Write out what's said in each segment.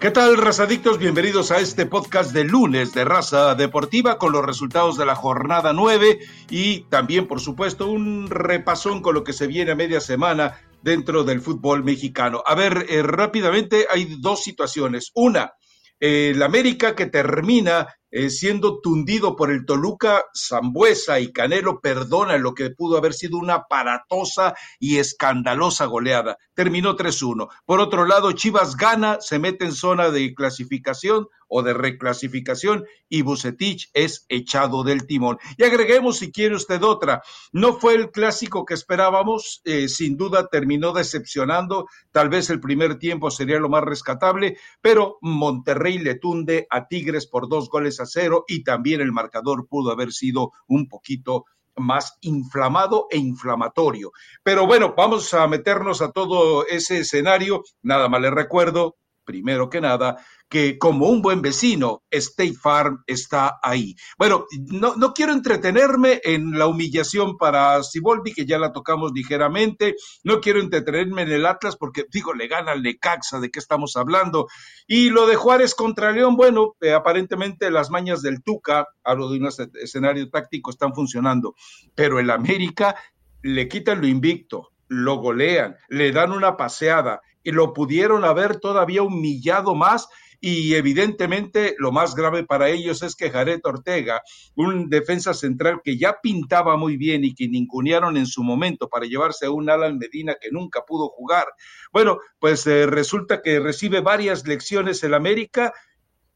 ¿Qué tal, razadictos? Bienvenidos a este podcast de lunes de Raza Deportiva con los resultados de la jornada 9 y también, por supuesto, un repasón con lo que se viene a media semana dentro del fútbol mexicano. A ver, eh, rápidamente hay dos situaciones. Una, el América que termina eh, siendo tundido por el Toluca, Zambuesa y Canelo perdona lo que pudo haber sido una aparatosa y escandalosa goleada. Terminó 3-1. Por otro lado, Chivas gana, se mete en zona de clasificación o de reclasificación y Bucetich es echado del timón. Y agreguemos, si quiere usted otra, no fue el clásico que esperábamos, eh, sin duda terminó decepcionando, tal vez el primer tiempo sería lo más rescatable, pero Monterrey le tunde a Tigres por dos goles a y también el marcador pudo haber sido un poquito más inflamado e inflamatorio. Pero bueno, vamos a meternos a todo ese escenario. Nada más le recuerdo, primero que nada, que como un buen vecino, State Farm está ahí. Bueno, no, no quiero entretenerme en la humillación para Siboldi, que ya la tocamos ligeramente, no quiero entretenerme en el Atlas porque, digo, le gana al Necaxa, ¿de qué estamos hablando? Y lo de Juárez contra León, bueno, eh, aparentemente las mañas del Tuca, hablo de un escenario táctico, están funcionando, pero el América le quitan lo invicto, lo golean, le dan una paseada y lo pudieron haber todavía humillado más y evidentemente lo más grave para ellos es que Jared Ortega, un defensa central que ya pintaba muy bien y que ningunearon en su momento para llevarse a un Alan Medina que nunca pudo jugar, bueno, pues eh, resulta que recibe varias lecciones el América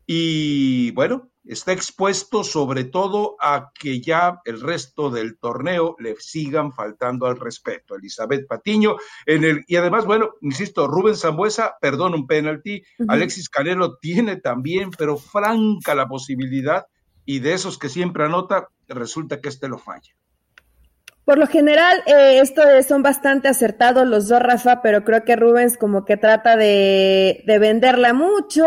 y bueno, está expuesto sobre todo a que ya el resto del torneo le sigan faltando al respeto. Elizabeth Patiño, en el, y además, bueno, insisto, Rubén Zambuesa, perdón, un penalti, Alexis Canelo tiene también, pero franca la posibilidad, y de esos que siempre anota, resulta que este lo falla. Por lo general, eh, esto son bastante acertados los dos, Rafa, pero creo que Rubens como que trata de, de venderla mucho,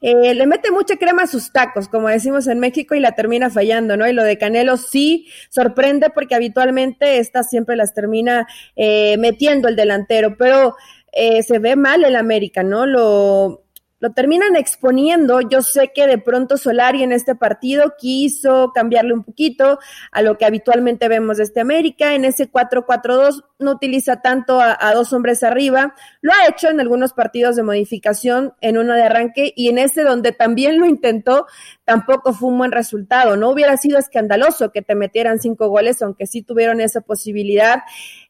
eh, le mete mucha crema a sus tacos, como decimos en México, y la termina fallando, ¿no? Y lo de Canelo sí sorprende porque habitualmente estas siempre las termina eh, metiendo el delantero, pero eh, se ve mal el América, ¿no? Lo, lo terminan exponiendo. Yo sé que de pronto Solari en este partido quiso cambiarle un poquito a lo que habitualmente vemos de este América. En ese 4-4-2 no utiliza tanto a, dos hombres arriba. Lo ha hecho en algunos partidos de modificación, en uno de arranque y en ese donde también lo intentó, tampoco fue un buen resultado. No hubiera sido escandaloso que te metieran cinco goles, aunque sí tuvieron esa posibilidad.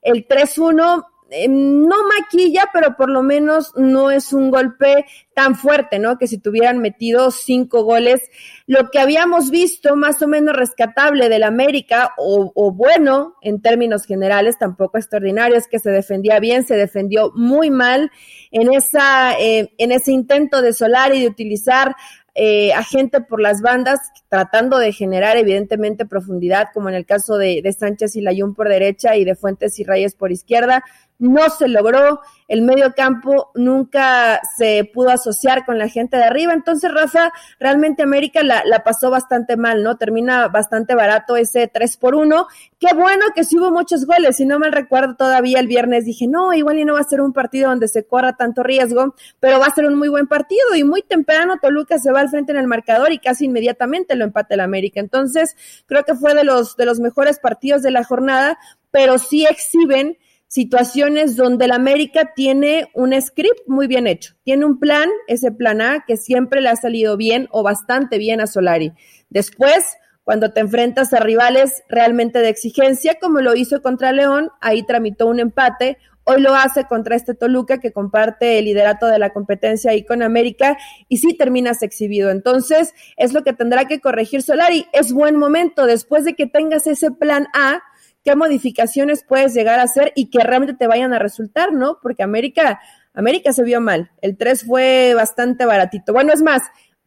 El 3-1 eh, no maquilla, pero por lo menos no es un golpe tan fuerte, ¿no? Que si tuvieran metido cinco goles, lo que habíamos visto más o menos rescatable del América, o, bueno en términos generales, tampoco extraordinario, es que se defendía bien, se defendió muy mal en esa, eh, en ese intento de Solari de utilizar eh, a gente por las bandas, tratando de generar evidentemente profundidad, como en el caso de, de Sánchez y Layún por derecha y de Fuentes y Reyes por izquierda no se logró, el medio campo nunca se pudo asociar con la gente de arriba, entonces Rafa, realmente América la, pasó bastante mal, ¿no? Termina bastante barato ese 3 por 1, qué bueno que sí hubo muchos goles, si no me recuerdo todavía el viernes dije, no, igual y no va a ser un partido donde se corra tanto riesgo, pero va a ser un muy buen partido y muy temprano Toluca se va al frente en el marcador y casi inmediatamente lo empata el América, entonces creo que fue de los, de los mejores partidos de la jornada, pero sí exhiben situaciones donde el América tiene un script muy bien hecho, tiene un plan, ese plan A, que siempre le ha salido bien o bastante bien a Solari. Después, cuando te enfrentas a rivales realmente de exigencia, como lo hizo contra León, ahí tramitó un empate, hoy lo hace contra este Toluca que comparte el liderato de la competencia ahí con América y sí terminas exhibido. Entonces, es lo que tendrá que corregir Solari. Es buen momento, después de que tengas ese plan A, qué modificaciones puedes llegar a hacer y que realmente te vayan a resultar, ¿no? Porque América, América se vio mal. El 3 fue bastante baratito. Bueno, es más,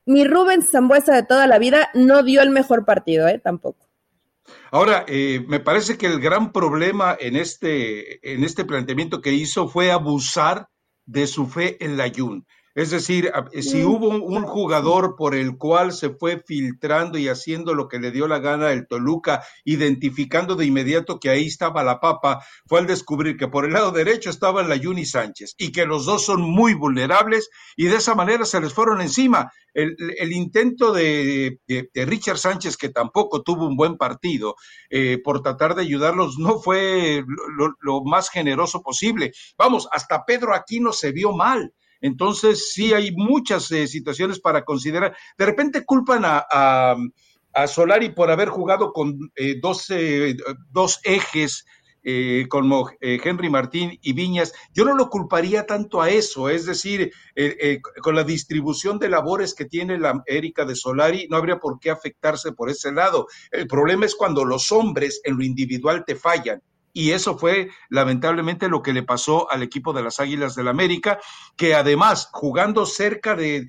mi Rubén Zambuesa de toda la vida no dio el mejor partido, ¿eh? Tampoco. Ahora, eh, me parece que el gran problema en este, en este planteamiento que hizo fue abusar de su fe en la Jun. Es decir, si hubo un jugador por el cual se fue filtrando y haciendo lo que le dio la gana el Toluca, identificando de inmediato que ahí estaba la papa, fue al descubrir que por el lado derecho estaba la Juni Sánchez y que los dos son muy vulnerables y de esa manera se les fueron encima. El, intento de, Richard Sánchez, que tampoco tuvo un buen partido, eh, por tratar de ayudarlos, no fue lo, lo más generoso posible. Vamos, hasta Pedro Aquino se vio mal entonces, sí hay muchas eh, situaciones para considerar. De repente culpan a, a, Solari por haber jugado con eh, dos, dos, ejes. Eh, como Henry Martín y Viñas, yo no lo culparía tanto a eso, es decir, con la distribución de labores que tiene la Erika de Solari, no habría por qué afectarse por ese lado. El problema es cuando los hombres en lo individual te fallan y eso fue lamentablemente lo que le pasó al equipo de las Águilas del América, que además jugando cerca de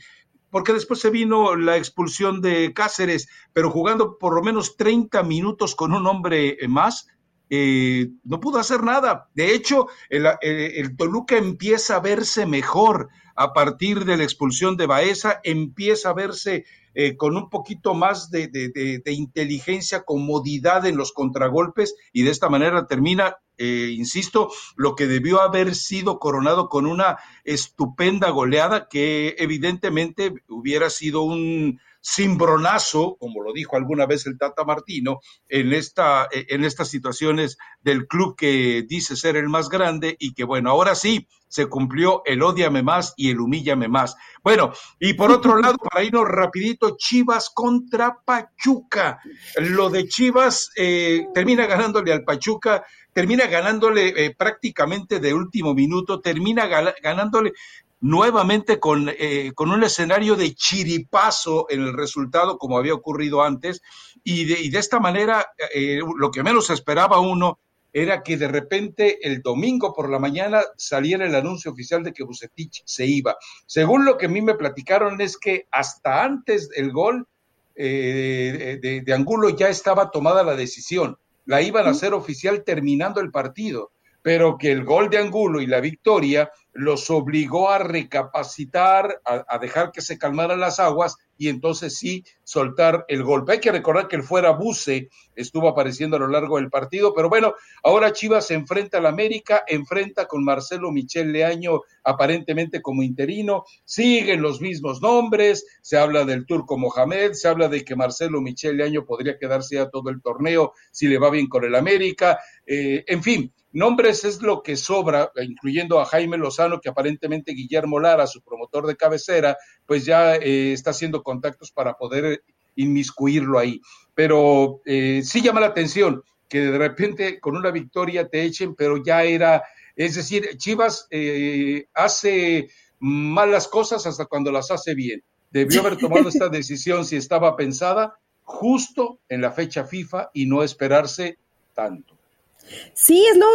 porque después se vino la expulsión de Cáceres, pero jugando por lo menos 30 minutos con un hombre más, eh, no pudo hacer nada. De hecho, el, Toluca empieza a verse mejor a partir de la expulsión de Baeza, empieza a verse eh, con un poquito más de, de, inteligencia, comodidad en los contragolpes y de esta manera termina, eh, insisto, lo que debió haber sido coronado con una estupenda goleada que evidentemente hubiera sido un cimbronazo, como lo dijo alguna vez el Tata Martino, en, esta, en estas situaciones del club que dice ser el más grande y que bueno, ahora sí se cumplió el odiame más y el humíllame más. Bueno, y por otro lado, para irnos rapidito, Chivas contra Pachuca. Lo de Chivas eh, termina ganándole al Pachuca, termina ganándole eh, prácticamente de último minuto, termina ganándole nuevamente con, eh, con un escenario de chiripazo en el resultado, como había ocurrido antes, y de, y de esta manera, eh, lo que menos esperaba uno era que de repente el domingo por la mañana saliera el anuncio oficial de que Bucetich se iba. Según lo que a mí me platicaron es que hasta antes del gol eh, de, de Angulo ya estaba tomada la decisión, la iban a hacer oficial terminando el partido pero que el gol de Angulo y la victoria los obligó a recapacitar, a, dejar que se calmaran las aguas y entonces sí soltar el golpe. Hay que recordar que el fuera Buse estuvo apareciendo a lo largo del partido, pero bueno, ahora Chivas se enfrenta al América, enfrenta con Marcelo Michel Leaño aparentemente como interino, siguen los mismos nombres, se habla del turco Mohamed, se habla de que Marcelo Michel Leaño podría quedarse a todo el torneo si le va bien con el América, eh, en fin, Nombres es lo que sobra, incluyendo a Jaime Lozano, que aparentemente Guillermo Lara, su promotor de cabecera, pues ya eh, está haciendo contactos para poder inmiscuirlo ahí. Pero eh, sí llama la atención que de repente con una victoria te echen, pero ya era, es decir, Chivas eh, hace malas cosas hasta cuando las hace bien. Debió haber tomado esta decisión si estaba pensada justo en la fecha FIFA y no esperarse tanto. Sí, es lo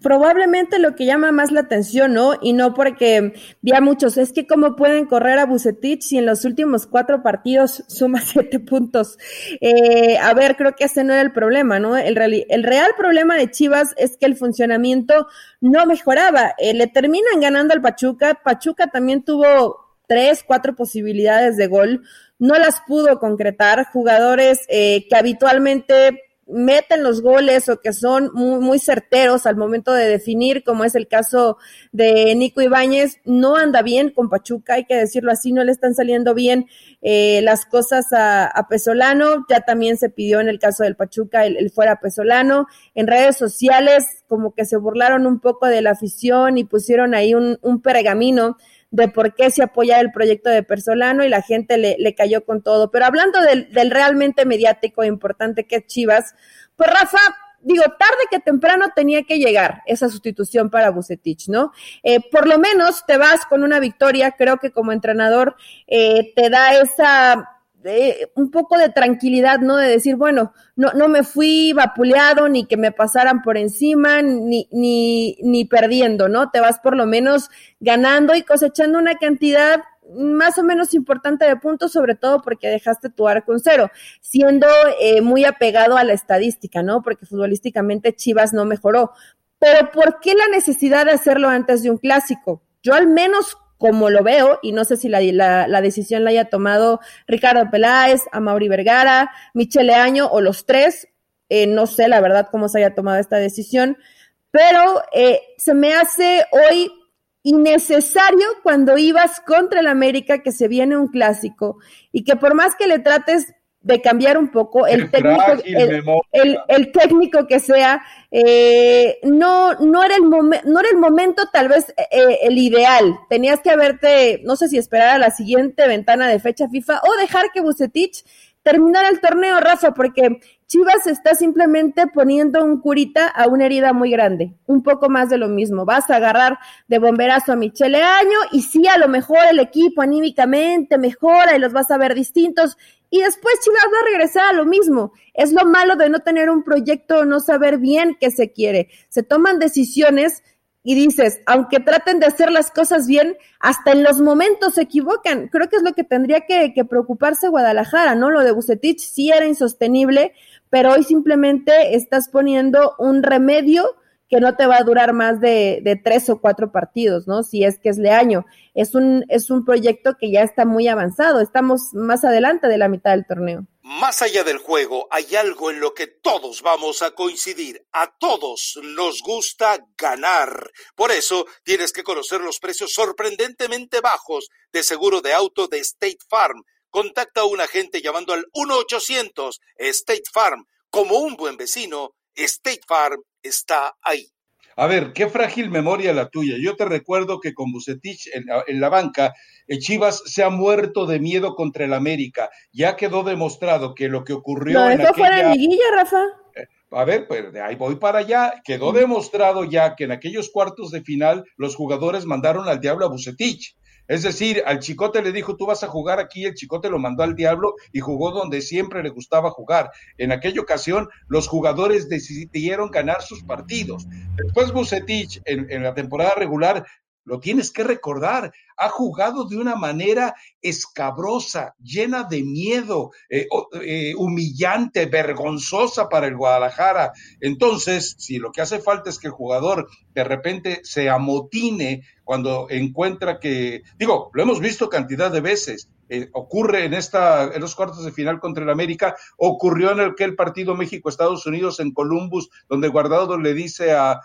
probablemente lo que llama más la atención, ¿no? Y no porque vi a muchos, es que cómo pueden correr a Bucetich si en los últimos cuatro partidos suma siete puntos. Eh, a ver, creo que ese no era el problema, ¿no? El, real problema de Chivas es que el funcionamiento no mejoraba. Eh, le terminan ganando al Pachuca. Pachuca también tuvo tres, cuatro posibilidades de gol. No las pudo concretar. Jugadores eh, que habitualmente meten los goles o que son muy, muy certeros al momento de definir, como es el caso de Nico Ibáñez, no anda bien con Pachuca, hay que decirlo así, no le están saliendo bien eh, las cosas a, a, Pesolano, ya también se pidió en el caso del Pachuca el, fuera Pesolano, en redes sociales como que se burlaron un poco de la afición y pusieron ahí un, un pergamino de por qué se apoya el proyecto de Persolano y la gente le, le cayó con todo. Pero hablando del, del realmente mediático e importante que es Chivas, pues Rafa, digo, tarde que temprano tenía que llegar esa sustitución para Bucetich, ¿no? Eh, por lo menos te vas con una victoria, creo que como entrenador eh, te da esa un poco de tranquilidad, ¿no? De decir, bueno, no, no me fui vapuleado, ni que me pasaran por encima, ni, ni, ni perdiendo, ¿no? Te vas por lo menos ganando y cosechando una cantidad más o menos importante de puntos, sobre todo porque dejaste tu arco en cero, siendo eh, muy apegado a la estadística, ¿no? Porque futbolísticamente Chivas no mejoró. Pero ¿por qué la necesidad de hacerlo antes de un clásico? Yo al menos como lo veo, y no sé si la, la, decisión la haya tomado Ricardo Peláez, Mauri Vergara, Michele Año o los tres, eh, no sé la verdad cómo se haya tomado esta decisión, pero eh, se me hace hoy innecesario cuando ibas contra el América que se viene un clásico y que por más que le trates de cambiar un poco el, técnico, el, técnico que sea, eh, no, no, era el no era el momento tal vez eh, el ideal. Tenías que haberte, no sé si esperar a la siguiente ventana de fecha FIFA o dejar que Bucetich terminara el torneo, Rafa, porque Chivas está simplemente poniendo un curita a una herida muy grande, un poco más de lo mismo. Vas a agarrar de bomberazo a Michele Año y sí, a lo mejor el equipo anímicamente mejora y los vas a ver distintos y después Chivas va a regresar a lo mismo. Es lo malo de no tener un proyecto, no saber bien qué se quiere. Se toman decisiones y dices, aunque traten de hacer las cosas bien, hasta en los momentos se equivocan. Creo que es lo que tendría que, preocuparse Guadalajara, ¿no? Lo de Bucetich sí era insostenible, pero hoy simplemente estás poniendo un remedio que no te va a durar más de, tres o cuatro partidos, ¿no? Si es que es Leaño. Es un, es un proyecto que ya está muy avanzado. Estamos más adelante de la mitad del torneo. Más allá del juego, hay algo en lo que todos vamos a coincidir. A todos nos gusta ganar. Por eso tienes que conocer los precios sorprendentemente bajos de seguro de auto de State Farm. Contacta a un agente llamando al 1-800 State Farm. Como un buen vecino, State Farm está ahí. A ver, qué frágil memoria la tuya. Yo te recuerdo que con Bucetich en, la banca, eh, Chivas se ha muerto de miedo contra el América. Ya quedó demostrado que lo que ocurrió no, en aquella... fuera liguilla, Rafa. Eh, a ver, pues de ahí voy para allá. Quedó demostrado ya que en aquellos cuartos de final los jugadores mandaron al diablo a Bucetich. Es decir, al Chicote le dijo, tú vas a jugar aquí, el Chicote lo mandó al diablo y jugó donde siempre le gustaba jugar. En aquella ocasión, los jugadores decidieron ganar sus partidos. Después Bucetich, en, en la temporada regular, lo tienes que recordar, ha jugado de una manera escabrosa, llena de miedo, eh, eh, humillante, vergonzosa para el Guadalajara. Entonces, si lo que hace falta es que el jugador de repente se amotine cuando encuentra que, digo, lo hemos visto cantidad de veces, eh, ocurre en esta en los cuartos de final contra el América, ocurrió en aquel partido México-Estados Unidos en Columbus, donde Guardado le dice a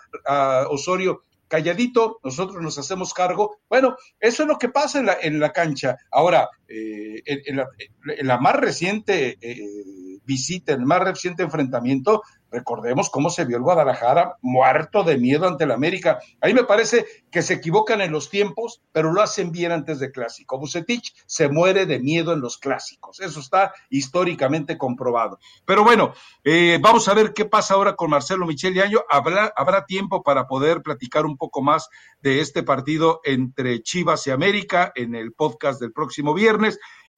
Osorio, calladito, nosotros nos hacemos cargo. Bueno, eso es lo que pasa en la, en la cancha. Ahora, eh, en, la, más reciente eh, visita, el más reciente enfrentamiento, Recordemos cómo se vio el Guadalajara muerto de miedo ante el América. Ahí me parece que se equivocan en los tiempos, pero lo hacen bien antes de clásico. Bucetich se muere de miedo en los clásicos. Eso está históricamente comprobado. Pero bueno, eh, vamos a ver qué pasa ahora con Marcelo Michel Año. Habrá, habrá tiempo para poder platicar un poco más de este partido entre Chivas y América en el podcast del próximo viernes.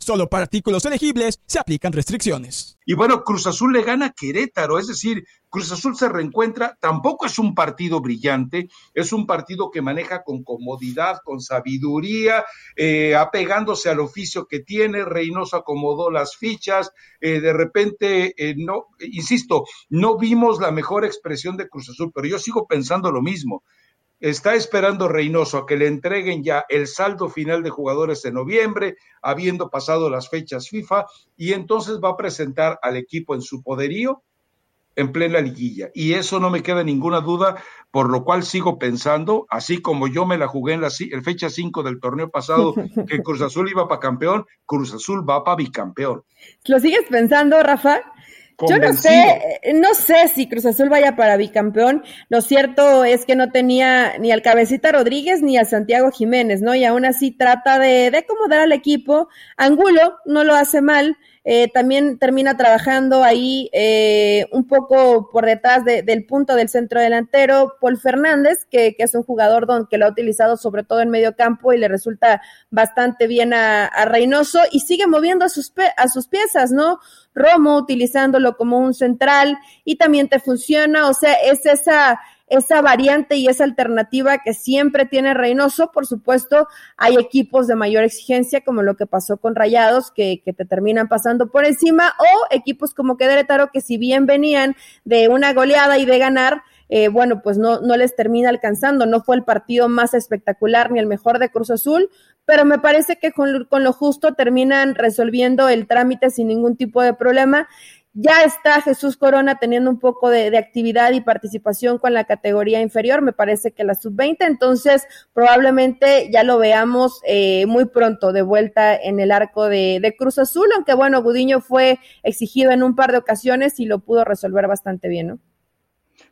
Solo para artículos elegibles se aplican restricciones. Y bueno, Cruz Azul le gana a Querétaro, es decir, Cruz Azul se reencuentra, tampoco es un partido brillante, es un partido que maneja con comodidad, con sabiduría, eh, apegándose al oficio que tiene, Reynoso acomodó las fichas, eh, de repente, eh, no, insisto, no vimos la mejor expresión de Cruz Azul, pero yo sigo pensando lo mismo está esperando Reynoso a que le entreguen ya el saldo final de jugadores en noviembre, habiendo pasado las fechas FIFA, y entonces va a presentar al equipo en su poderío en plena liguilla. Y eso no me queda ninguna duda, por lo cual sigo pensando, así como yo me la jugué en la fecha 5 del torneo pasado, que Cruz Azul iba para campeón, Cruz Azul va para bicampeón. ¿Lo sigues pensando, Rafa? Yo no sé, no sé si Cruz Azul vaya para bicampeón. Lo cierto es que no tenía ni al Cabecita Rodríguez ni al Santiago Jiménez, ¿no? Y aún así trata de, de acomodar al equipo. Angulo no lo hace mal. Eh, también termina trabajando ahí eh, un poco por detrás del punto del centro delantero, Paul Fernández, que, es un jugador don, que lo ha utilizado sobre todo en medio campo y le resulta bastante bien a, a Reynoso y sigue moviendo a sus, a sus piezas, ¿no? Romo utilizándolo como un central y también te funciona, o sea, es esa esa variante y esa alternativa que siempre tiene Reynoso. Por supuesto, hay equipos de mayor exigencia, como lo que pasó con Rayados, que, que te terminan pasando por encima, o equipos como Querétaro, que si bien venían de una goleada y de ganar, eh, bueno, pues no, no les termina alcanzando. No fue el partido más espectacular ni el mejor de Cruz Azul, pero me parece que con, con lo justo terminan resolviendo el trámite sin ningún tipo de problema. Ya está Jesús Corona teniendo un poco de, actividad y participación con la categoría inferior, me parece que la sub-20, entonces probablemente ya lo veamos eh, muy pronto de vuelta en el arco de, Cruz Azul, aunque bueno, Gudiño fue exigido en un par de ocasiones y lo pudo resolver bastante bien, ¿no?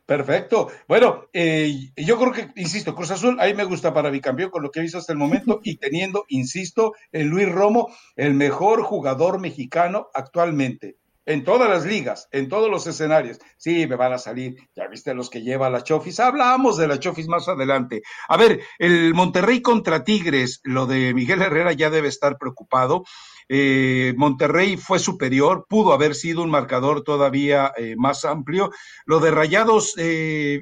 Perfecto. Bueno, eh, yo creo que, insisto, Cruz Azul, ahí me gusta para bicampeón con lo que he visto hasta el momento y teniendo, insisto, en Luis Romo, el mejor jugador mexicano actualmente en todas las ligas, en todos los escenarios. Sí, me van a salir, ya viste los que lleva la Chofis, hablamos de la Chofis más adelante. A ver, el Monterrey contra Tigres, lo de Miguel Herrera ya debe estar preocupado. Eh, Monterrey fue superior, pudo haber sido un marcador todavía eh, más amplio. Lo de Rayados eh,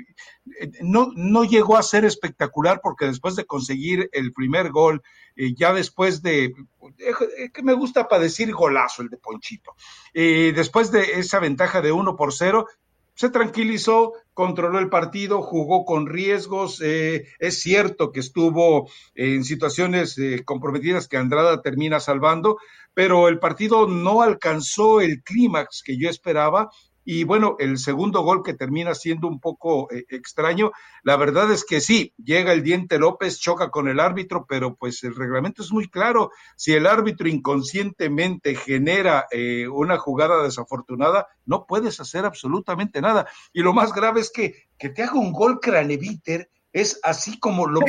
no, no llegó a ser espectacular porque después de conseguir el primer gol, ya después de, que me gusta para decir golazo el de Ponchito, después de esa ventaja de uno por cero, se tranquilizó, controló el partido, jugó con riesgos. Eh, es cierto que estuvo en situaciones eh, comprometidas que Andrada termina salvando, pero el partido no alcanzó el clímax que yo esperaba y bueno, el segundo gol que termina siendo un poco eh, extraño, la verdad es que sí, llega el diente López, choca con el árbitro, pero pues el reglamento es muy claro. Si el árbitro inconscientemente genera eh, una jugada desafortunada, no puedes hacer absolutamente nada. Y lo más grave es que, que te haga un gol craneviter es así como lo,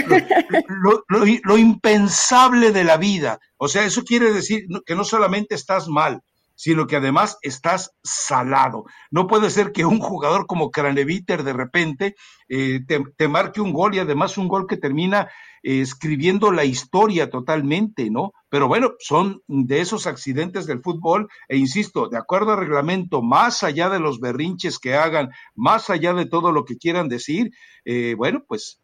lo, lo, impensable de la vida. O sea, eso quiere decir que no solamente estás mal, sino que además estás salado. No puede ser que un jugador como Craneviter de repente eh, te, marque un gol y además un gol que termina eh, escribiendo la historia totalmente, ¿no? Pero bueno, son de esos accidentes del fútbol e insisto, de acuerdo al reglamento, más allá de los berrinches que hagan, más allá de todo lo que quieran decir, eh, bueno, pues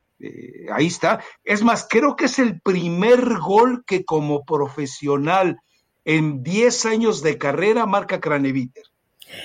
ahí está. Es más, creo que es el primer gol que como profesional en 10 años de carrera marca Craneviter.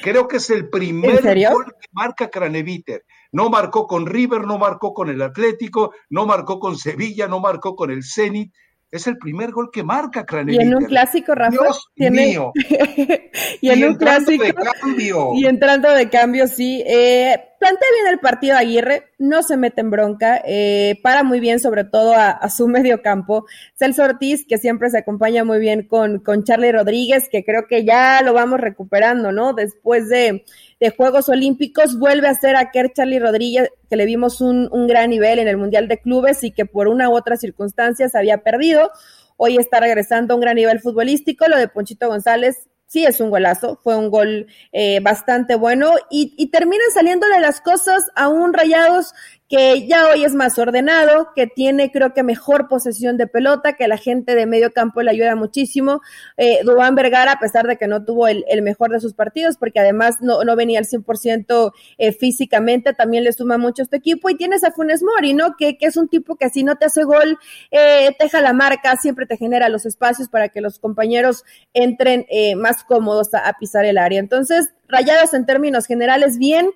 Creo que es el primer gol que marca Craneviter. No marcó con River, no marcó con el Atlético, no marcó con Sevilla, no marcó con el Zenit. Es el primer gol que marca Craneviter. Y en un clásico, Rafa. Dios mío. y en un clásico. De cambio. Y entrando de cambio, sí. Eh, plantea bien el partido Aguirre, no se mete en bronca, eh, para muy bien sobre todo a, su medio campo. Celso Ortiz, que siempre se acompaña muy bien con, con Charlie Rodríguez, que creo que ya lo vamos recuperando, ¿no? Después de, de Juegos Olímpicos, vuelve a ser aquel Charlie Rodríguez, que le vimos un, un gran nivel en el Mundial de Clubes y que por una u otra circunstancia se había perdido. Hoy está regresando a un gran nivel futbolístico. Lo de Ponchito González, sí es un golazo, fue un gol eh, bastante bueno y, y terminan saliéndole las cosas a un Rayados que ya hoy es más ordenado, que tiene creo que mejor posesión de pelota, que la gente de medio campo le ayuda muchísimo. Eh, Vergara, a pesar de que no tuvo el, mejor de sus partidos, porque además no, no venía al 100% eh, físicamente, también le suma mucho a este equipo. Y tienes a Funes Mori, ¿no? Que, que es un tipo que si no te hace gol, eh, te deja la marca, siempre te genera los espacios para que los compañeros entren eh, más cómodos a, a pisar el área. Entonces, rayados en términos generales bien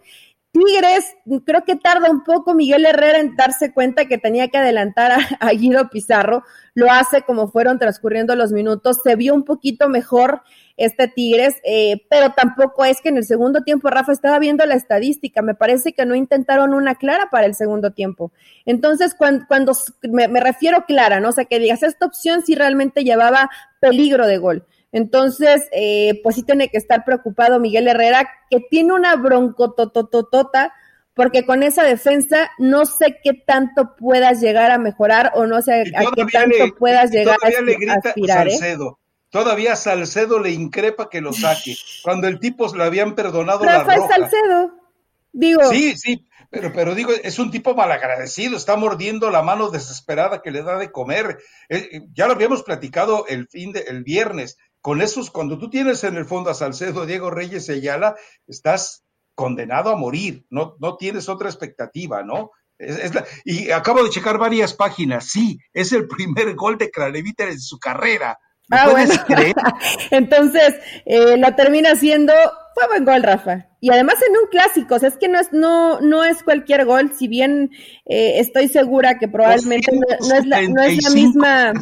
Tigres, creo que tarda un poco Miguel Herrera en darse cuenta que tenía que adelantar a, Guido Pizarro. Lo hace como fueron transcurriendo los minutos. Se vio un poquito mejor este Tigres, eh, pero tampoco es que en el segundo tiempo, Rafa, estaba viendo la estadística. Me parece que no intentaron una clara para el segundo tiempo. Entonces, cuando, cuando me, me, refiero clara, ¿no? O sea, que digas, esta opción sí realmente llevaba peligro de gol. Entonces, eh, pues sí tiene que estar preocupado Miguel Herrera, que tiene una broncotototota, porque con esa defensa no sé qué tanto puedas llegar a mejorar o no sé a qué tanto puedas llegar a, aspirar. ¿eh? Salcedo. Todavía Salcedo le increpa que lo saque, cuando el tipo le habían perdonado la roja. Salcedo, digo. Sí, sí, pero, pero digo, es un tipo malagradecido, está mordiendo la mano desesperada que le da de comer. Eh, ya lo habíamos platicado el fin de, el viernes con esos, cuando tú tienes en el fondo a Salcedo, Diego Reyes y Ayala, estás condenado a morir, no, no tienes otra expectativa, ¿no? y acabo de checar varias páginas, sí, es el primer gol de Craneviter en su carrera. Ah, bueno. Entonces, eh, lo termina siendo fue buen gol, Rafa. Y además en un clásico, o sea, es que no es, no, no es cualquier gol, si bien eh, estoy segura que probablemente no, es la, no, es la, misma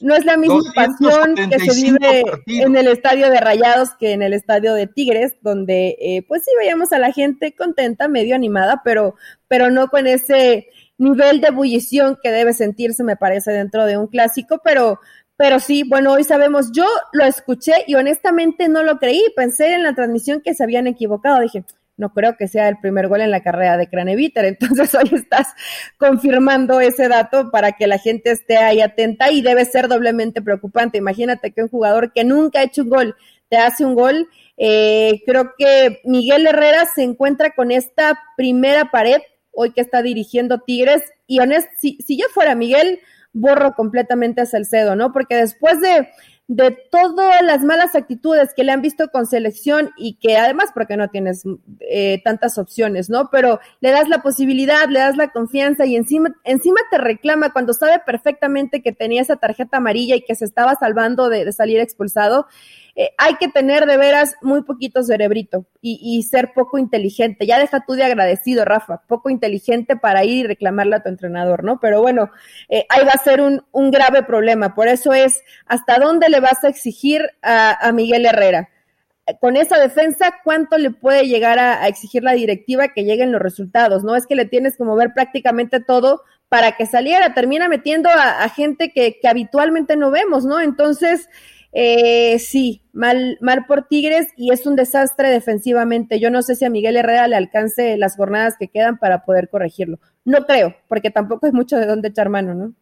no es la misma pasión que se vive en el estadio de Rayados que en el estadio de Tigres, donde eh, pues sí veíamos a la gente contenta, medio animada, pero, pero no con ese nivel de ebullición que debe sentirse, me parece, dentro de un clásico, pero pero sí, bueno, hoy sabemos, yo lo escuché y honestamente no lo creí, pensé en la transmisión que se habían equivocado, dije, no creo que sea el primer gol en la carrera de Craneviter, entonces hoy estás confirmando ese dato para que la gente esté ahí atenta y debe ser doblemente preocupante. Imagínate que un jugador que nunca ha hecho un gol te hace un gol. Eh, creo que Miguel Herrera se encuentra con esta primera pared hoy que está dirigiendo Tigres y honest, si, si yo fuera Miguel, borro completamente a Salcedo, ¿no? Porque después de, de todas las malas actitudes que le han visto con selección y que además porque no tienes eh, tantas opciones, ¿no? Pero le das la posibilidad, le das la confianza y encima, encima te reclama cuando sabe perfectamente que tenía esa tarjeta amarilla y que se estaba salvando de, de salir expulsado. Eh, hay que tener de veras muy poquito cerebrito y, ser poco inteligente. Ya deja tú de agradecido, Rafa, poco inteligente para ir y reclamarle a tu entrenador, ¿no? Pero bueno, eh, ahí va a ser un, grave problema. Por eso es, ¿hasta dónde le vas a exigir a, Miguel Herrera? con esa defensa, ¿cuánto le puede llegar a, exigir la directiva que lleguen los resultados? No es que le tienes que mover prácticamente todo para que saliera, termina metiendo a, gente que, habitualmente no vemos, ¿no? Entonces, eh, sí, mal, mal por Tigres y es un desastre defensivamente. Yo no sé si a Miguel Herrera le alcance las jornadas que quedan para poder corregirlo. No creo, porque tampoco hay mucho de dónde echar mano, ¿no?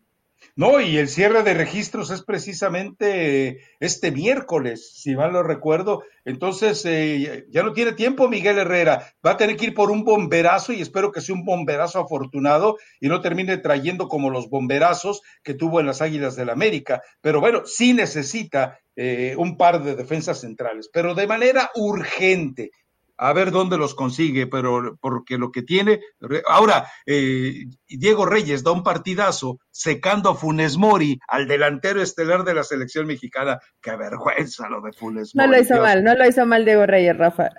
No, y el cierre de registros es precisamente este miércoles, si mal lo recuerdo. Entonces, eh, ya no tiene tiempo Miguel Herrera. Va a tener que ir por un bomberazo y espero que sea un bomberazo afortunado y no termine trayendo como los bomberazos que tuvo en las Águilas del la América. Pero bueno, sí necesita eh, un par de defensas centrales, pero de manera urgente a ver dónde los consigue, pero porque lo que tiene. Ahora, eh, Diego Reyes da un partidazo secando a Funes Mori, al delantero estelar de la selección mexicana. Qué vergüenza lo de Funes Mori. No lo hizo mal, no lo hizo mal Diego Reyes, Rafa.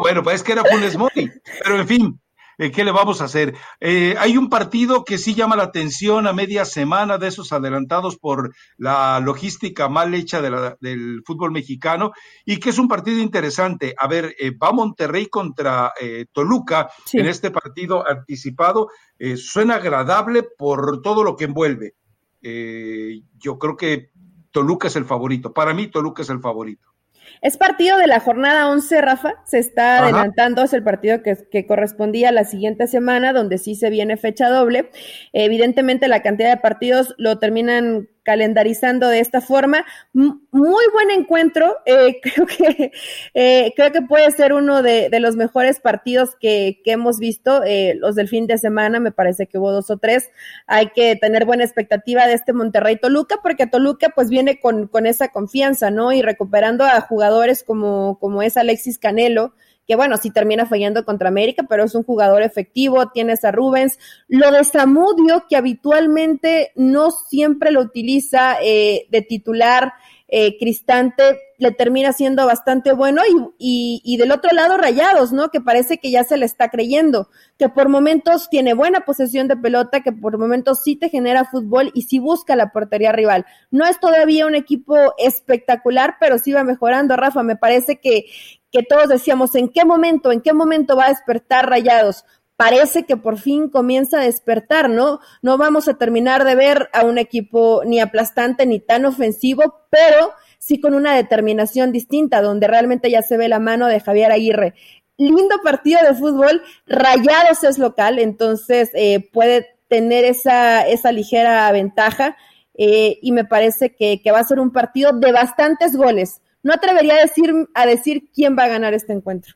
bueno, pues es que era Funes Mori, pero en fin, eh, ¿qué le vamos a hacer? Eh, hay un partido que sí llama la atención a media semana de esos adelantados por la logística mal hecha del fútbol mexicano y que es un partido interesante. A ver, eh, va Monterrey contra Toluca en este partido anticipado. suena agradable por todo lo que envuelve. yo creo que Toluca es el favorito. Para mí, Toluca es el favorito. Es partido de la jornada 11, Rafa. Se está adelantando, es el partido que, que, correspondía a la siguiente semana, donde sí se viene fecha doble. Evidentemente, la cantidad de partidos lo terminan calendarizando de esta forma. Muy buen encuentro, eh, creo, que, eh, creo que puede ser uno de, los mejores partidos que, hemos visto, eh, los del fin de semana, me parece que hubo dos o tres. Hay que tener buena expectativa de este Monterrey Toluca, porque Toluca pues viene con, con esa confianza, ¿no? Y recuperando a jugadores como, como es Alexis Canelo, que bueno, sí termina fallando contra América, pero es un jugador efectivo, tienes a Rubens. Lo de Samudio, que habitualmente no siempre lo utiliza eh, de titular eh, Cristante le termina siendo bastante bueno y, y, del otro lado Rayados, ¿no? Que parece que ya se le está creyendo, que por momentos tiene buena posesión de pelota, que por momentos sí te genera fútbol y sí busca la portería rival. No es todavía un equipo espectacular, pero sí va mejorando, Rafa. Me parece que, que todos decíamos, ¿en qué momento, en qué momento va a despertar Rayados? Parece que por fin comienza a despertar, ¿no? No vamos a terminar de ver a un equipo ni aplastante ni tan ofensivo, pero sí con una determinación distinta, donde realmente ya se ve la mano de Javier Aguirre. Lindo partido de fútbol, Rayados es local, entonces eh, puede tener esa, esa ligera ventaja eh, y me parece que, que, va a ser un partido de bastantes goles. No atrevería a decir, a decir quién va a ganar este encuentro.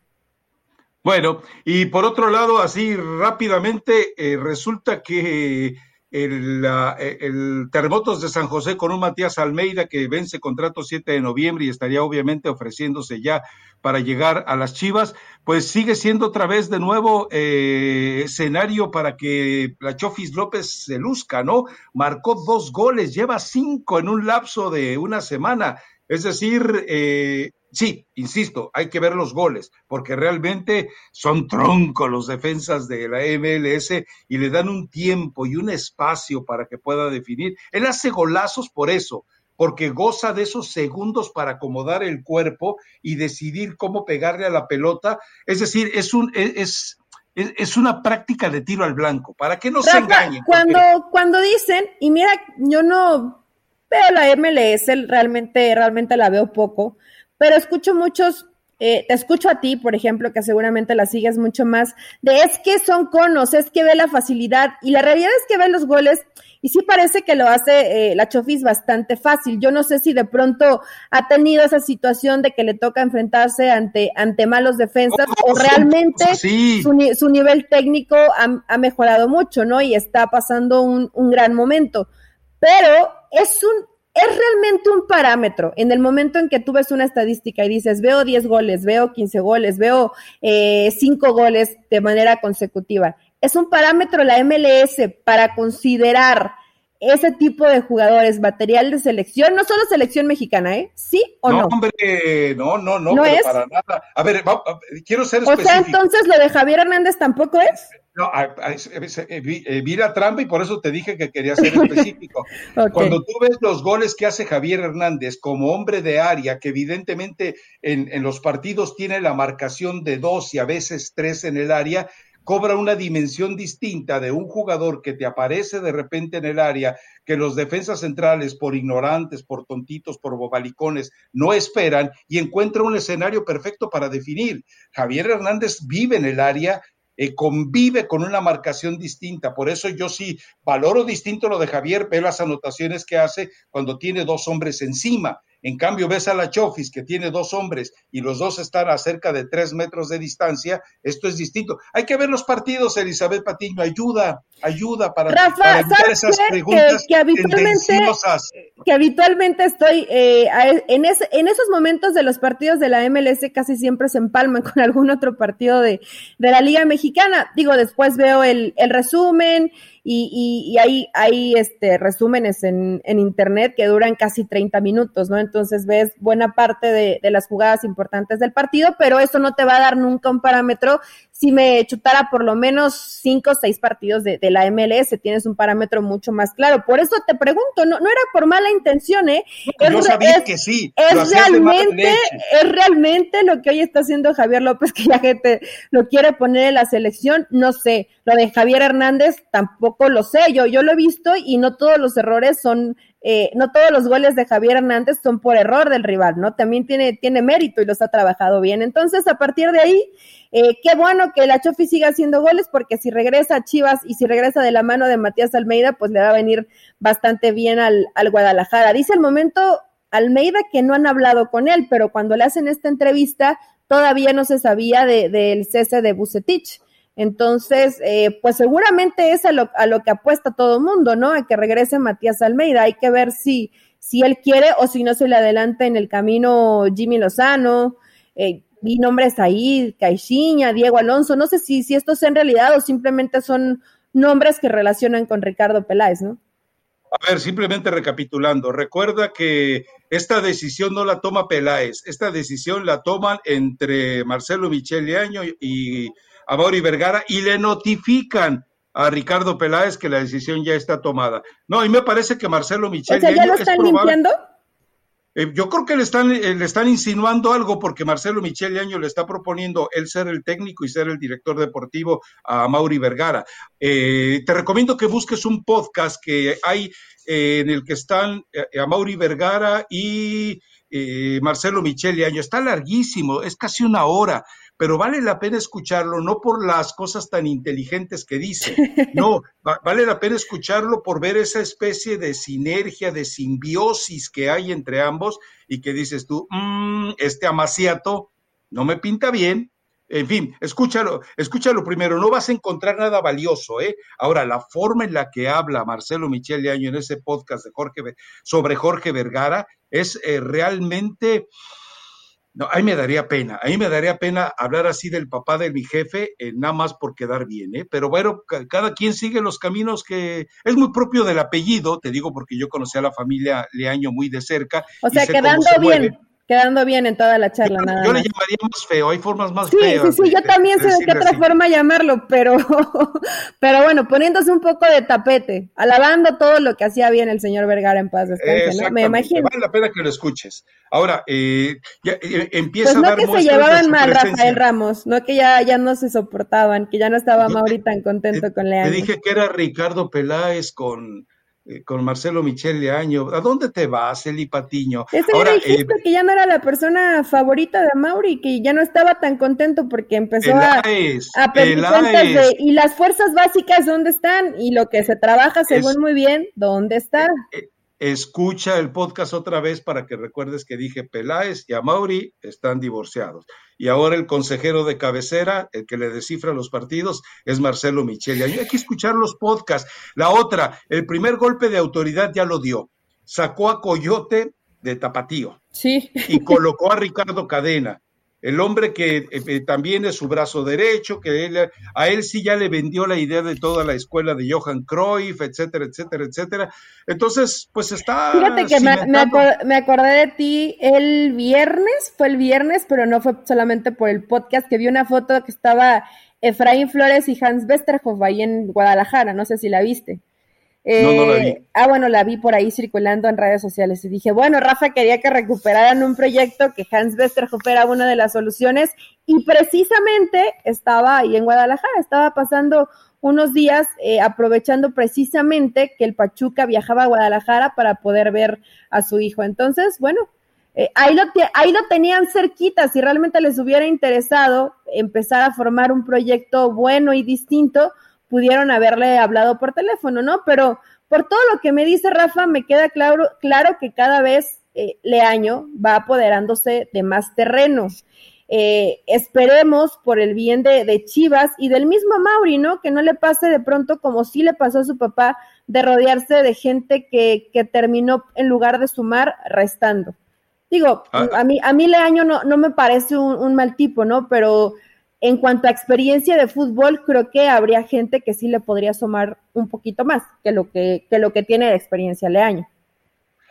Bueno, y por otro lado, así rápidamente, eh, resulta que el, el, Terremotos de San José con un Matías Almeida que vence contrato 7 de noviembre y estaría obviamente ofreciéndose ya para llegar a las Chivas, pues sigue siendo otra vez de nuevo eh, escenario para que la Chofis López se luzca, ¿no? Marcó dos goles, lleva cinco en un lapso de una semana. Es decir, eh, Sí, insisto, hay que ver los goles, porque realmente son troncos los defensas de la MLS y le dan un tiempo y un espacio para que pueda definir. Él hace golazos por eso, porque goza de esos segundos para acomodar el cuerpo y decidir cómo pegarle a la pelota. Es decir, es un es, es, una práctica de tiro al blanco, para que no se engañen. Cuando, cuando dicen, y mira, yo no veo la MLS, realmente, realmente la veo poco pero escucho muchos, eh, te escucho a ti, por ejemplo, que seguramente la sigues mucho más, de es que son conos, es que ve la facilidad, y la realidad es que ve los goles, y sí parece que lo hace eh, la Chofis bastante fácil. Yo no sé si de pronto ha tenido esa situación de que le toca enfrentarse ante, ante malos defensas o realmente su, su, nivel técnico ha, ha, mejorado mucho, ¿no? Y está pasando un, un gran momento. Pero es un es realmente un parámetro. En el momento en que tú ves una estadística y dices, veo 10 goles, veo 15 goles, veo eh, 5 goles de manera consecutiva, es un parámetro la MLS para considerar ese tipo de jugadores, material de selección, no solo selección mexicana, ¿eh? ¿Sí o no? No, hombre, no, no, no, ¿No es? para nada. A ver, quiero ser específico. O sea, entonces lo de Javier Hernández tampoco es. No, vi la trampa y por eso te dije que quería ser específico. Cuando tú ves los goles que hace Javier Hernández como hombre de área, que evidentemente en, en los partidos tiene la marcación de dos y a veces tres en el área, cobra una dimensión distinta de un jugador que te aparece de repente en el área, que los defensas centrales, por ignorantes, por tontitos, por bobalicones, no esperan y encuentra un escenario perfecto para definir. Javier Hernández vive en el área eh, convive con una marcación distinta. Por eso yo sí valoro distinto lo de Javier, ve las anotaciones que hace cuando tiene dos hombres encima. En cambio, ves a la Chofis que tiene dos hombres y los dos están a cerca de tres metros de distancia. Esto es distinto. Hay que ver los partidos, Elizabeth Patiño. Ayuda, ayuda para, Rafa, esas preguntas que, habitualmente, que habitualmente estoy eh, en, en esos momentos de los partidos de la MLS casi siempre se empalman con algún otro partido de, de la Liga Mexicana. Digo, después veo el, el resumen y, y, hay, hay este, resúmenes en, en, internet que duran casi 30 minutos, ¿no? Entonces ves buena parte de, de, las jugadas importantes del partido, pero eso no te va a dar nunca un parámetro. Si me chutara por lo menos 5 o 6 partidos de, de, la MLS, tienes un parámetro mucho más claro. Por eso te pregunto, no, no era por mala intención, ¿eh? Es, sabía que sí. Es realmente, es realmente lo que hoy está haciendo Javier López, que la gente lo quiere poner en la selección, no sé. Lo de Javier Hernández tampoco lo sé, yo, yo lo he visto y no todos los errores son, eh, no todos los goles de Javier Hernández son por error del rival, ¿no? También tiene, tiene mérito y los ha trabajado bien. Entonces, a partir de ahí, eh, qué bueno que la Chofi siga haciendo goles, porque si regresa a Chivas y si regresa de la mano de Matías Almeida, pues le va a venir bastante bien al, al Guadalajara. Dice el momento Almeida que no han hablado con él, pero cuando le hacen esta entrevista, todavía no se sabía del de, cese de Bucetich. Entonces, eh, pues seguramente es a lo, a lo que apuesta todo el mundo, ¿no? A que regrese Matías Almeida. Hay que ver si, si él quiere o si no se le adelanta en el camino Jimmy Lozano. Eh, vi nombres ahí, Caixinha, Diego Alonso. No sé si, si estos en realidad o simplemente son nombres que relacionan con Ricardo Peláez, ¿no? A ver, simplemente recapitulando, recuerda que esta decisión no la toma Peláez, esta decisión la toman entre Marcelo Michele Año y Mauri Vergara y le notifican a Ricardo Peláez que la decisión ya está tomada. No, y me parece que Marcelo Michele. O sea, ¿ya lo están limpiando? Eh, yo creo que le están, eh, le están insinuando algo porque Marcelo Michele Año le está proponiendo él ser el técnico y ser el director deportivo a Mauri Vergara. Eh, te recomiendo que busques un podcast que hay en el que están a Mauri Vergara y Marcelo Michele Año. Está larguísimo, es casi una hora pero vale la pena escucharlo no por las cosas tan inteligentes que dice, no, vale la pena escucharlo por ver esa especie de sinergia, de simbiosis que hay entre ambos y que dices tú, mmm, este amaciato no me pinta bien. En fin, escúchalo, escúchalo primero, no vas a encontrar nada valioso, ¿eh? Ahora, la forma en la que habla Marcelo Michel de Año en ese podcast de Jorge, sobre Jorge Vergara es eh, realmente no, ahí me daría pena, ahí me daría pena hablar así del papá de mi jefe, eh, nada más por quedar bien, ¿eh? Pero bueno, cada quien sigue los caminos que es muy propio del apellido, te digo porque yo conocí a la familia Leaño muy de cerca. O sea, quedando bien quedando bien en toda la charla. Yo, nada yo le llamaría más feo, hay formas más sí, feas. Sí, sí, yo también sé de qué otra forma llamarlo, pero, pero bueno, poniéndose un poco de tapete, alabando todo lo que hacía bien el señor Vergara en paz descanse, ¿no? Me imagino. Vale la pena que lo escuches. Ahora, eh, ya, eh, empieza pues a dar no que se llevaban mal Rafael Ramos, no que ya, ya no se soportaban, que ya no estaba Mauri tan contento con Leandro. Te dije que era Ricardo Peláez con con Marcelo Michele Año. ¿A dónde te vas, Eli Patiño? Ese Ahora, dijiste eh, que ya no era la persona favorita de Mauri, que ya no estaba tan contento porque empezó a, a pedir cuentas de, y las fuerzas básicas, ¿dónde están? Y lo que se trabaja, según muy bien, ¿dónde está? Eh, escucha el podcast otra vez para que recuerdes que dije Peláez y Mauri están divorciados. Y ahora el consejero de cabecera, el que le descifra los partidos, es Marcelo Micheli. Hay que escuchar los podcasts. La otra, el primer golpe de autoridad ya lo dio. Sacó a Coyote de Tapatío. Sí. Y colocó a Ricardo Cadena el hombre que eh, eh, también es su brazo derecho, que él, a él sí ya le vendió la idea de toda la escuela de Johan Cruyff, etcétera, etcétera, etcétera. Entonces, pues está. Fíjate que me, acordé de ti el viernes, fue el viernes, pero no fue solamente por el podcast, que vi una foto que estaba Efraín Flores y Hans Westerhoff ahí en Guadalajara, no sé si la viste. No, no la vi. Eh, ah, bueno, la vi por ahí circulando en redes sociales y dije, bueno, Rafa quería que recuperaran un proyecto que Hans Westerhoff era una de las soluciones y precisamente estaba ahí en Guadalajara, estaba pasando unos días eh, aprovechando precisamente que el Pachuca viajaba a Guadalajara para poder ver a su hijo. Entonces, bueno, eh, ahí, lo ahí lo tenían cerquita, si realmente les hubiera interesado empezar a formar un proyecto bueno y distinto, pudieron haberle hablado por teléfono, ¿no? Pero por todo lo que me dice Rafa, me queda claro, claro que cada vez eh, Leaño va apoderándose de más terreno. Eh, esperemos por el bien de, Chivas y del mismo Mauri, ¿no? Que no le pase de pronto como sí le pasó a su papá de rodearse de gente que, que terminó en lugar de sumar restando. Digo, ah. a mí, a mí Leaño no, no me parece un, un mal tipo, ¿no? Pero en cuanto a experiencia de fútbol, creo que habría gente que sí le podría sumar un poquito más que lo que, que lo que tiene de experiencia Leaño.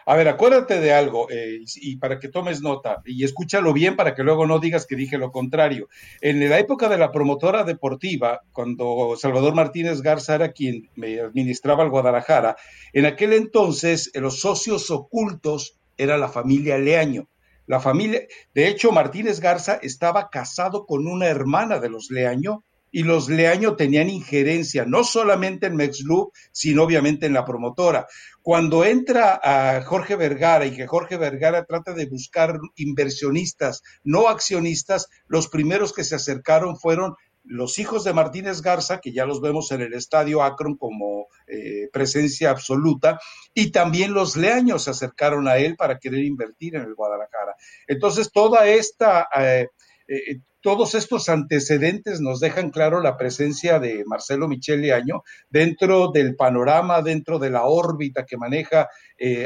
A ver, acuérdate de algo, eh, y para que tomes nota, y escúchalo bien para que luego no digas que dije lo contrario. En la época de la promotora deportiva, cuando Salvador Martínez Garza era quien me administraba el Guadalajara, en aquel entonces eh, los socios ocultos era la familia Leaño. La familia, de hecho, Martínez Garza estaba casado con una hermana de los Leaño y los Leaño tenían injerencia no solamente en Mexlú, sino obviamente en la promotora. Cuando entra a Jorge Vergara y que Jorge Vergara trata de buscar inversionistas, no accionistas, los primeros que se acercaron fueron los hijos de Martínez Garza, que ya los vemos en el estadio Akron como eh, presencia absoluta, y también los leaños se acercaron a él para querer invertir en el Guadalajara. Entonces, toda esta, eh, eh, todos estos antecedentes nos dejan claro la presencia de Marcelo Michele Año dentro del panorama, dentro de la órbita que maneja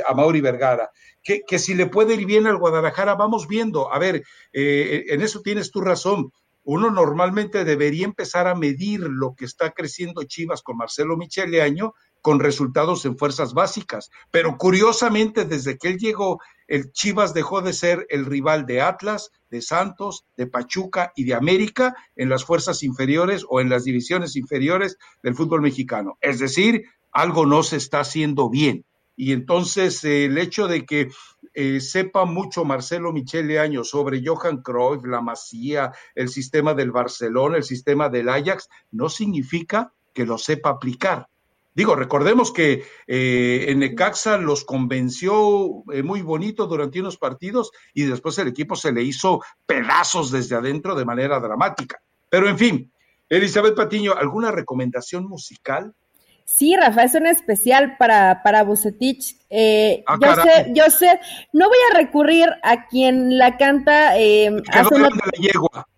a Mauri Vergara. Que, que, si le puede ir bien al Guadalajara, vamos viendo. A ver, en eso tienes tu razón uno normalmente debería empezar a medir lo que está creciendo Chivas con Marcelo Michele Año con resultados en fuerzas básicas. Pero curiosamente, desde que él llegó, el Chivas dejó de ser el rival de Atlas, de Santos, de Pachuca y de América en las fuerzas inferiores o en las divisiones inferiores del fútbol mexicano. Es decir, algo no se está haciendo bien. Y entonces el hecho de que eh, sepa mucho Marcelo Michele Año sobre Johan Cruyff, la Masía, el sistema del Barcelona, el sistema del Ajax, no significa que lo sepa aplicar. Digo, recordemos que eh, en Necaxa los convenció eh, muy bonito durante unos partidos y después el equipo se le hizo pedazos desde adentro de manera dramática. Pero en fin, Elizabeth Patiño, ¿alguna recomendación musical? Sí, Rafa, es un especial para, para Bucetich. Eh, ah, yo sé, yo sé, no voy a recurrir a quien la canta eh, hace, no,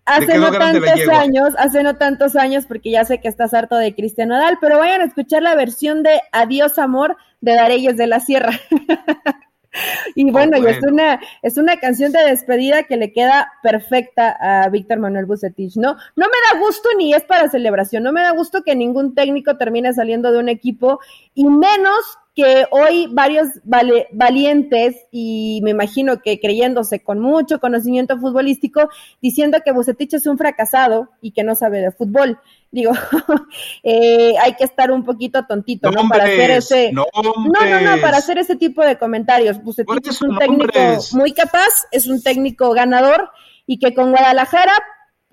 hace no tantos años, hace no tantos años, porque ya sé que estás harto de Cristian Nodal, pero vayan a escuchar la versión de Adiós Amor de Dareyes de la Sierra. Y bueno, y es una, es una canción de despedida que le queda perfecta a Víctor Manuel Bucetich, ¿no? No me da gusto ni es para celebración, no me da gusto que ningún técnico termine saliendo de un equipo y menos que hoy varios valientes y me imagino que creyéndose con mucho conocimiento futbolístico, diciendo que Bucetich es un fracasado y que no sabe de fútbol. Digo, eh, hay que estar un poquito tontito, ¿no? Para hacer ese... No, no, no, para hacer ese tipo de comentarios. Bucetich es un técnico muy capaz, es un técnico ganador y que con Guadalajara,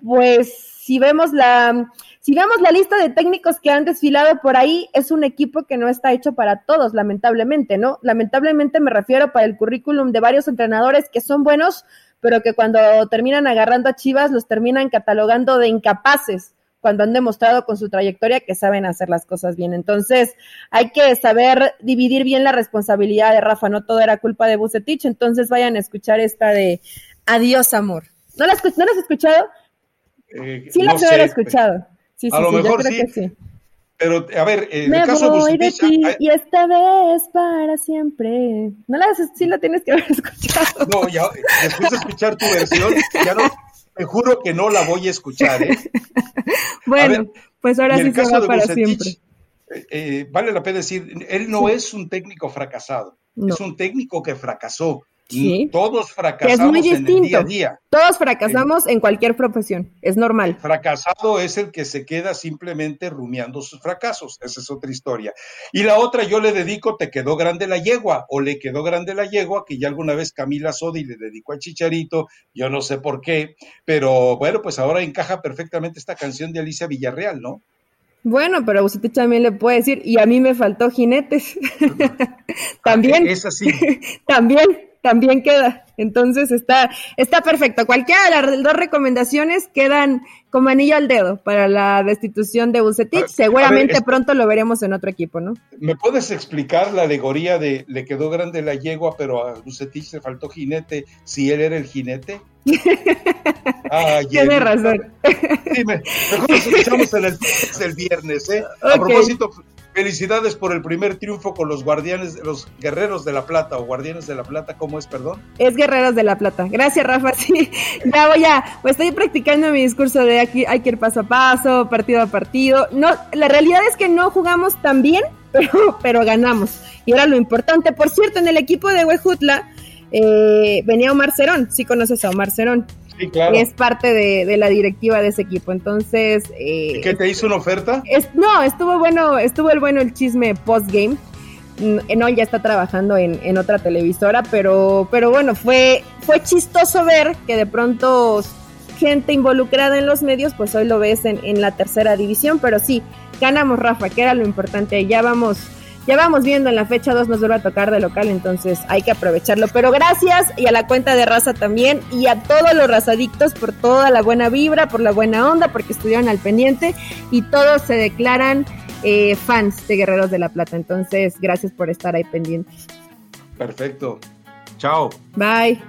pues si vemos la si vemos la lista de técnicos que han desfilado por ahí, es un equipo que no está hecho para todos, lamentablemente, ¿no? Lamentablemente me refiero para el currículum de varios entrenadores que son buenos, pero que cuando terminan agarrando a Chivas los terminan catalogando de incapaces cuando han demostrado con su trayectoria que saben hacer las cosas bien. Entonces, hay que saber dividir bien la responsabilidad de Rafa, no todo era culpa de Bucetich, entonces vayan a escuchar esta de Adiós, amor. ¿No la, ¿no has escuchado? Eh, sí la he escuchado a lo mejor sí, Pero, a ver, en el caso voy de, ti, y esta vez para siempre. No la sí la tienes que haber escuchado. No, ya, después de escuchar tu versión, ya no, te juro que no la voy a escuchar, ¿eh? Bueno, pues ahora sí se va para siempre. Eh, eh, vale la pena decir, él no es un técnico fracasado, es un técnico que fracasó. Todos fracasamos en el día a día. Todos fracasamos en cualquier profesión, es normal. fracasado es el que se queda simplemente rumiando sus fracasos, esa es otra historia. Y la otra yo le dedico, te quedó grande la yegua, o le quedó grande la yegua, que ya alguna vez Camila Sodi le dedicó al Chicharito, yo no sé por qué, pero bueno, pues ahora encaja perfectamente esta canción de Alicia Villarreal, ¿no? Bueno, pero usted también le puede decir, y a mí me faltó jinetes. también. Es así. también también queda. Entonces está, está perfecto. Cualquiera de las dos recomendaciones quedan como anillo al dedo para la destitución de Bucetich. Seguramente pronto lo veremos en otro equipo, ¿no? ¿Me puedes explicar la alegoría de le quedó grande la yegua, pero a Bucetich le faltó jinete, si él era el jinete? Tiene razón. Dime, mejor nos escuchamos en el, el viernes, ¿eh? A propósito, Felicidades por el primer triunfo con los guardianes, los guerreros de la plata o guardianes de la plata, ¿cómo es, perdón? Es guerreros de la plata. Gracias, Rafa. Sí, ya voy a, pues estoy practicando mi discurso de aquí hay que ir paso a paso, partido a partido. No, la realidad es que no jugamos tan bien, pero, pero ganamos. Y era lo importante. Por cierto, en el equipo de Huejutla eh, venía Omar Cerón. Sí conoces a Omar Cerón. Es parte de, la directiva de ese equipo. Entonces. Eh, ¿Qué te hizo una oferta? no, estuvo bueno, estuvo el bueno el chisme post-game. Mm, no, ya está trabajando en, otra televisora, pero, pero bueno, fue, fue chistoso ver que de pronto gente involucrada en los medios, pues hoy lo ves en, en la tercera división, pero sí, ganamos Rafa, que era lo importante, ya vamos ya vamos viendo en la fecha 2 nos vuelve a tocar de local, entonces hay que aprovecharlo. Pero gracias y a la cuenta de raza también y a todos los razadictos por toda la buena vibra, por la buena onda, porque estuvieron al pendiente y todos se declaran eh, fans de Guerreros de la Plata. Entonces, gracias por estar ahí pendientes. Perfecto. Chao. Bye.